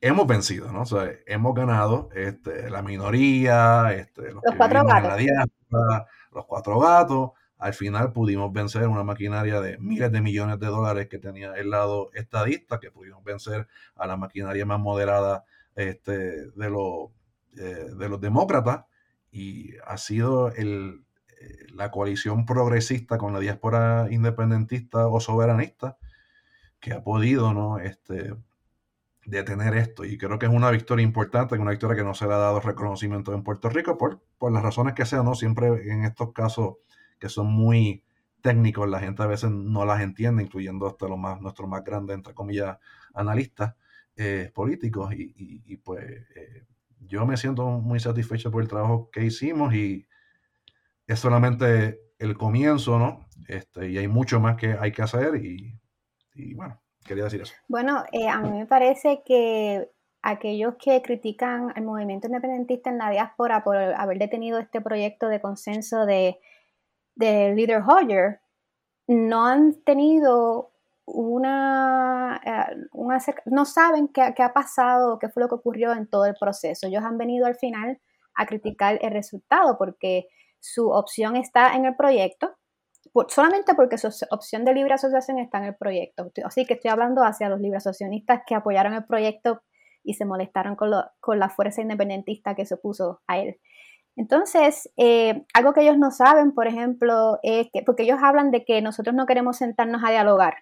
hemos vencido, ¿no? O sea, hemos ganado este, la minoría, este, los, cuatro los cuatro gatos. Al final pudimos vencer una maquinaria de miles de millones de dólares que tenía el lado estadista, que pudimos vencer a la maquinaria más moderada este, de, los, eh, de los demócratas. Y ha sido el, eh, la coalición progresista con la diáspora independentista o soberanista que ha podido ¿no? este, detener esto. Y creo que es una victoria importante, una victoria que no se le ha dado reconocimiento en Puerto Rico por, por las razones que sean, ¿no? Siempre en estos casos que son muy técnicos, la gente a veces no las entiende, incluyendo hasta los más, nuestros más grandes, entre comillas, analistas eh, políticos. Y, pues eh, yo me siento muy satisfecho por el trabajo que hicimos y es solamente el comienzo, ¿no? Este, y hay mucho más que hay que hacer y, bueno, Quería decir eso. Bueno, eh, a mí me parece que aquellos que critican al movimiento independentista en la diáspora por haber detenido este proyecto de consenso de, de Leader Hoyer, no han tenido una, eh, no saben qué, ha pasado, qué fue lo que ocurrió en todo el proceso. Ellos han venido al final a criticar el resultado porque su opción está en el proyecto, solamente porque su opción de libre asociación está en el proyecto. Así que estoy hablando hacia los libre asociacionistas que apoyaron el proyecto y se molestaron con, con la fuerza independentista que se opuso a él. Entonces, eh, algo que ellos no saben, por ejemplo, es que, porque ellos hablan de que nosotros no queremos sentarnos a dialogar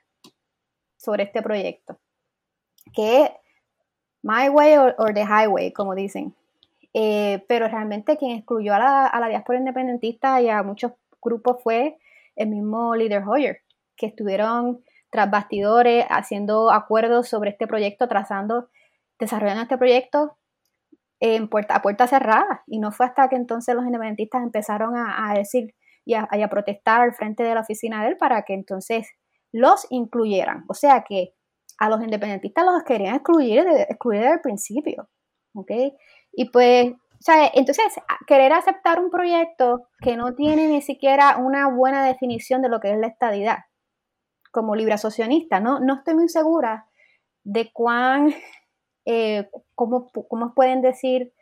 sobre este proyecto, que my way or, the highway, como dicen. Eh, pero realmente quien excluyó a la, a la diáspora independentista y a muchos grupos fue el mismo líder Hoyer, que estuvieron tras bastidores haciendo acuerdos sobre este proyecto, trazando, desarrollando este proyecto en puerta, a puerta cerrada. Y no fue hasta que entonces los independentistas empezaron a, decir y a, protestar al frente de la oficina de él para que entonces los incluyeran. O sea que a los independentistas los querían excluir, excluir desde el principio. ¿ok? Y pues sea, entonces, querer aceptar un proyecto que no tiene ni siquiera una buena definición de lo que es la estadidad, como libre asociacionista, ¿no? No estoy muy segura de cuán, eh, cómo, cómo pueden decir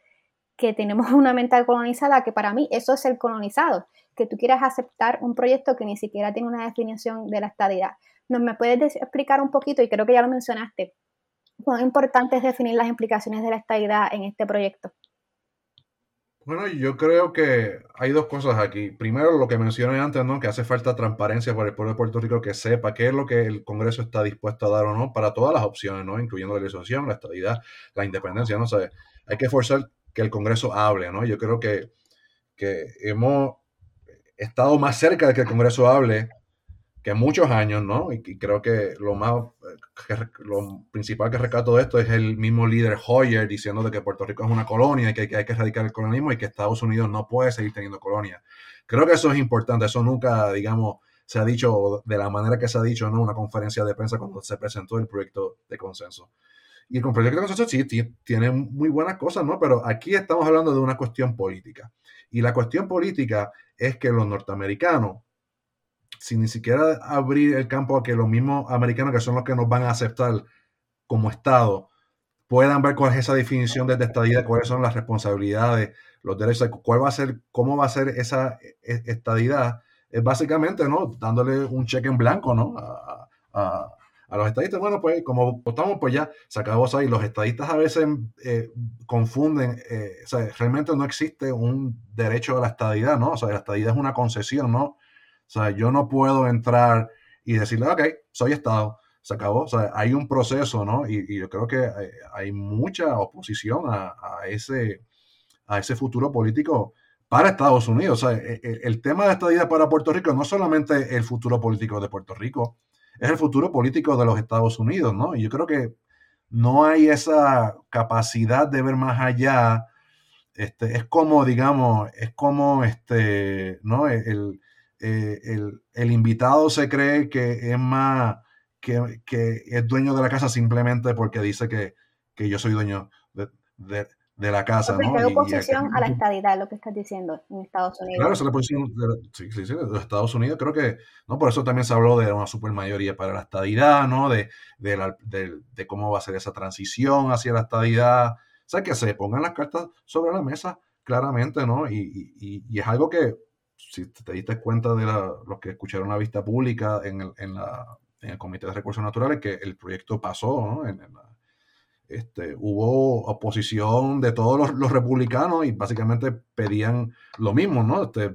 que tenemos una mental colonizada, que para mí eso es el colonizado, que tú quieras aceptar un proyecto que ni siquiera tiene una definición de la estadidad. ¿No me puedes explicar un poquito, y creo que ya lo mencionaste, cuán importante es definir las implicaciones de la estabilidad en este proyecto? Bueno, yo creo que hay dos cosas aquí. Primero, lo que mencioné antes, ¿no? Que hace falta transparencia para el pueblo de Puerto Rico que sepa qué es lo que el Congreso está dispuesto a dar o no para todas las opciones, ¿no? Incluyendo la legislación, la estabilidad, la independencia, ¿no? sé. hay que forzar que el Congreso hable, ¿no? Yo creo que, que hemos estado más cerca de que el Congreso hable que muchos años, ¿no? Y, creo que lo más, lo principal que rescato de esto es el mismo líder Hoyer diciendo de que Puerto Rico es una colonia y que, hay que erradicar el colonialismo y que Estados Unidos no puede seguir teniendo colonia. Creo que eso es importante, eso nunca, digamos, se ha dicho de la manera que se ha dicho en una conferencia de prensa cuando se presentó el proyecto de consenso. Y el proyecto de consenso sí tiene muy buenas cosas, ¿no? Pero aquí estamos hablando de una cuestión política. Y la cuestión política es que los norteamericanos sin ni siquiera abrir el campo a que los mismos americanos, que son los que nos van a aceptar como Estado, puedan ver cuál es esa definición de estadía, cuáles son las responsabilidades, los derechos, cuál va a ser, cómo va a ser esa e, estadidad, es básicamente, ¿no? Dándole un cheque en blanco, ¿no? A, los estadistas. Bueno, pues como votamos, pues ya se acabó ahí. Los estadistas a veces eh, confunden, eh, o sea, realmente no existe un derecho a la estadidad, ¿no? O sea, la estadidad es una concesión, ¿no? O sea, yo no puedo entrar y decirle, ok, soy Estado, se acabó. O sea, hay un proceso, ¿no? Y, yo creo que hay, mucha oposición a, ese, a ese futuro político para Estados Unidos. O sea, e, e, el, tema de esta vida para Puerto Rico no es solamente el futuro político de Puerto Rico, es el futuro político de los Estados Unidos, ¿no? Y yo creo que no hay esa capacidad de ver más allá. Este, es como, digamos, es como, este, ¿no? El, eh, el, invitado se cree que es más, que, es dueño de la casa simplemente porque dice que, yo soy dueño de, la casa. ¿no? Oposición a la estadidad, lo que estás diciendo en Estados Unidos. Claro, es la posición de, sí, sí, de Estados Unidos. Creo que, ¿no? Por eso también se habló de una supermayoría para la estadidad, ¿no? De, de, cómo va a ser esa transición hacia la estadidad. O sea, que se pongan las cartas sobre la mesa claramente, ¿no? y es algo que si te diste cuenta de los que escucharon la vista pública en el, en, la, en el Comité de Recursos Naturales, que el proyecto pasó, ¿no? En, este, hubo oposición de todos los, republicanos y básicamente pedían lo mismo, ¿no? Este,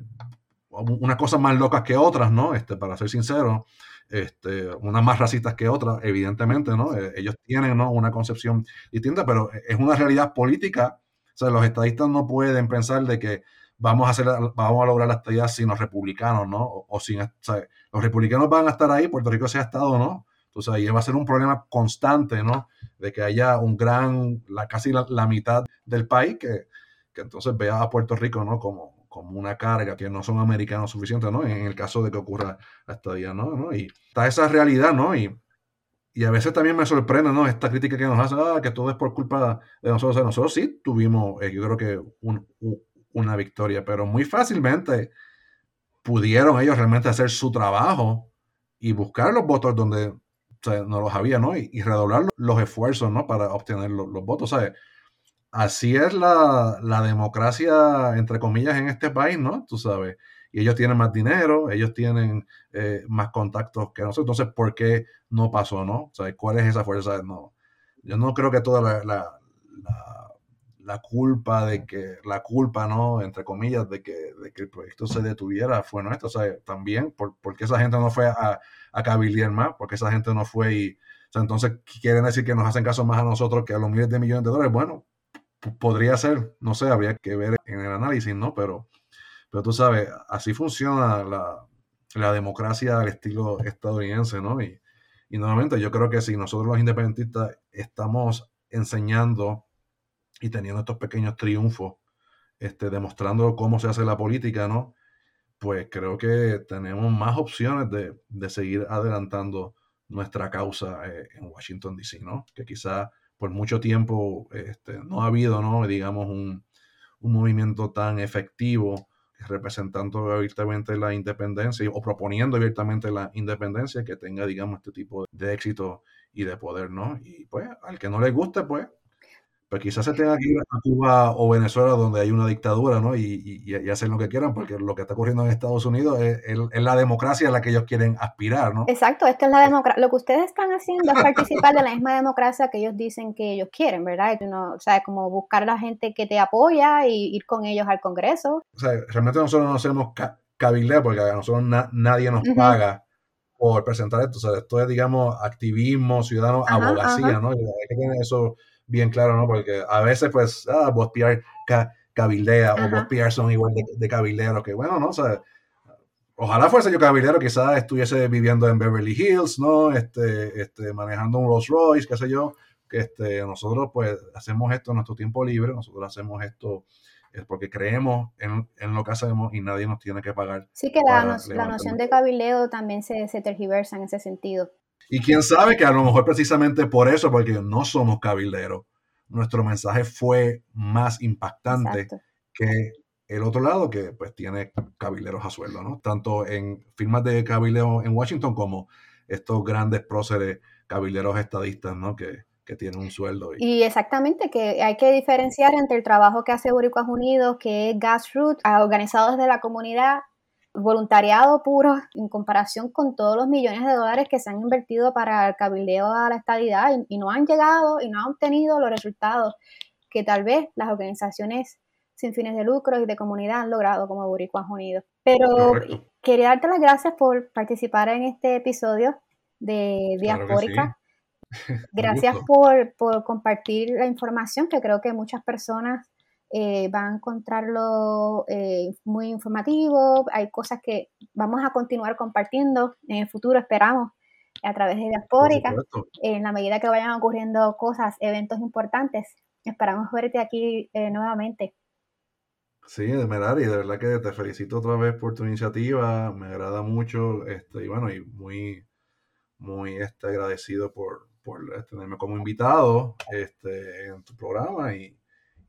unas cosas más locas que otras, ¿no? Este, para ser sincero, este, unas más racistas que otras, evidentemente, ¿no? Eh, ellos tienen ¿no? una concepción distinta, pero es una realidad política. O sea, los estadistas no pueden pensar de que vamos a, hacer, vamos a lograr la estadía sin los republicanos, ¿no? O, sin, los republicanos van a estar ahí, Puerto Rico sea Estado, ¿no? Entonces ahí va a ser un problema constante, ¿no? De que haya un gran, la, casi la, mitad del país que, que, entonces vea a Puerto Rico, ¿no? Como, como una carga, que no son americanos suficientes, ¿no? En el caso de que ocurra la estadía, ¿no? Y está esa realidad, ¿no? Y, y a veces también me sorprende, ¿no? Esta crítica que nos hace, ah, que todo es por culpa de nosotros. Nosotros sí tuvimos, eh, yo creo que un, una victoria, pero muy fácilmente pudieron ellos realmente hacer su trabajo y buscar los votos donde no los había, ¿no? Y, redoblar los esfuerzos, ¿no? Para obtener los, votos, ¿sabes? Así es la, democracia, entre comillas, en este país, ¿no? Tú sabes. Y ellos tienen más dinero, ellos tienen eh, más contactos que nosotros. Entonces, ¿por qué no pasó, no? O ¿cuál es esa fuerza? No, yo no creo que toda la la culpa de que, la culpa, ¿no? Entre comillas, de que, de que el proyecto se detuviera fue nuestra. O sea, también, por, porque esa gente no fue a, a cabildear más, porque esa gente no fue y, o sea, entonces quieren decir que nos hacen caso más a nosotros que a los miles de millones de dólares. Bueno, podría ser, no sé, habría que ver en el análisis, ¿no? Pero, pero tú sabes, así funciona la, la democracia al estilo estadounidense, ¿no? Y, y nuevamente yo creo que si nosotros los independentistas estamos enseñando y teniendo estos pequeños triunfos, este, demostrando cómo se hace la política, ¿no? Pues creo que tenemos más opciones de, de seguir adelantando nuestra causa eh, en Washington, D.C., ¿no? Que quizá por mucho tiempo este, no ha habido, ¿no? Digamos, un, un movimiento tan efectivo representando abiertamente la independencia o proponiendo abiertamente la independencia que tenga, digamos, este tipo de éxito y de poder, ¿no? Y pues al que no le guste, pues pues quizás se tenga que ir a Cuba o Venezuela donde hay una dictadura, ¿no? Y, y, hacen lo que quieran, porque lo que está ocurriendo en Estados Unidos es, la democracia a la que ellos quieren aspirar, ¿no? Exacto, esta es la democracia. Lo que ustedes están haciendo es participar de la misma democracia que ellos dicen que ellos quieren, ¿verdad? o sea, como buscar a la gente que te apoya y ir con ellos al Congreso. O sea, realmente nosotros no hacemos cabildeo porque a nosotros nadie nos paga por presentar esto. O sea, esto es, digamos, activismo, ciudadano, abogacía, ¿no? hay que tener eso bien claro, ¿no? Porque a veces, pues, ah, vos PR cabildea o vos PR son igual de, de cabilderos, que bueno, ¿no? O sea, ojalá fuese yo cabildero, quizás estuviese viviendo en Beverly Hills, ¿no? Este, este, manejando un Rolls Royce, qué sé yo. Que este, nosotros, pues, hacemos esto en nuestro tiempo libre, nosotros hacemos esto es porque creemos en, en, lo que hacemos y nadie nos tiene que pagar. Sí, que la, la noción de cabildeo también se, se tergiversa en ese sentido. Y quién sabe que a lo mejor precisamente por eso, porque no somos cabilderos, nuestro mensaje fue más impactante que el otro lado que pues tiene cabilderos a sueldo, ¿no? Tanto en firmas de cabildeo en Washington como estos grandes próceres cabilderos estadistas, ¿no? Que, que tienen un sueldo. Y... y... exactamente, que hay que diferenciar entre el trabajo que hace Boricuas Unidos, que es grassroots, organizados de la comunidad, voluntariado puro en comparación con todos los millones de dólares que se han invertido para el cabildeo a la estadidad y, no han llegado y no han obtenido los resultados que tal vez las organizaciones sin fines de lucro y de comunidad han logrado como Boricuas Unidos. Pero quería darte las gracias por participar en este episodio de Diaspórica. Gracias por, por compartir la información que creo que muchas personas eh, van a encontrarlo eh, muy informativo. Hay cosas que vamos a continuar compartiendo en el futuro, esperamos, a través de Diaspórica. En la medida que vayan ocurriendo cosas, eventos importantes, esperamos verte aquí eh, nuevamente. Sí, Merari, de verdad que te felicito otra vez por tu iniciativa, me agrada mucho, este, y bueno, y muy, muy este, agradecido por, por tenerme como invitado este, en tu programa y,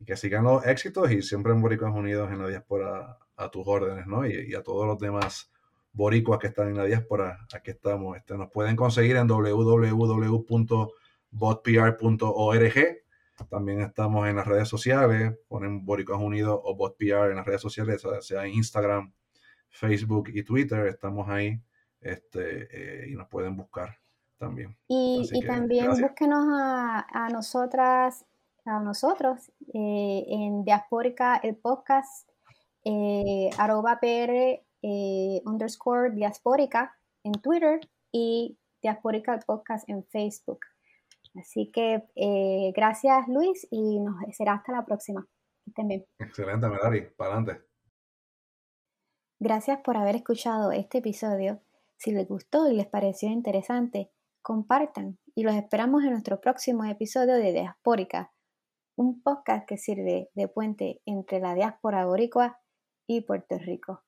que sigan los éxitos y siempre en Boricuas Unidos en la diáspora a tus órdenes, ¿no? Y, a todos los demás boricuas que están en la diáspora, aquí estamos. Este, nos pueden conseguir en www.botpr.org. También estamos en las redes sociales, ponen Boricuas Unidos o BotPR en las redes sociales, sea en Instagram, Facebook y Twitter, estamos ahí este, eh, y nos pueden buscar también. Y, también búsquenos a, a nosotras a nosotros eh, en Diaspórica, el podcast, eh, arroba pr eh, underscore diaspórica en Twitter y Diaspórica, el podcast en Facebook. Así que gracias Luis y nos será hasta la próxima. Excelente, Melari. Para adelante. Gracias por haber escuchado este episodio. Si les gustó y les pareció interesante, compartan y los esperamos en nuestro próximo episodio de Diaspórica un podcast que sirve de puente entre la diáspora boricua y Puerto Rico.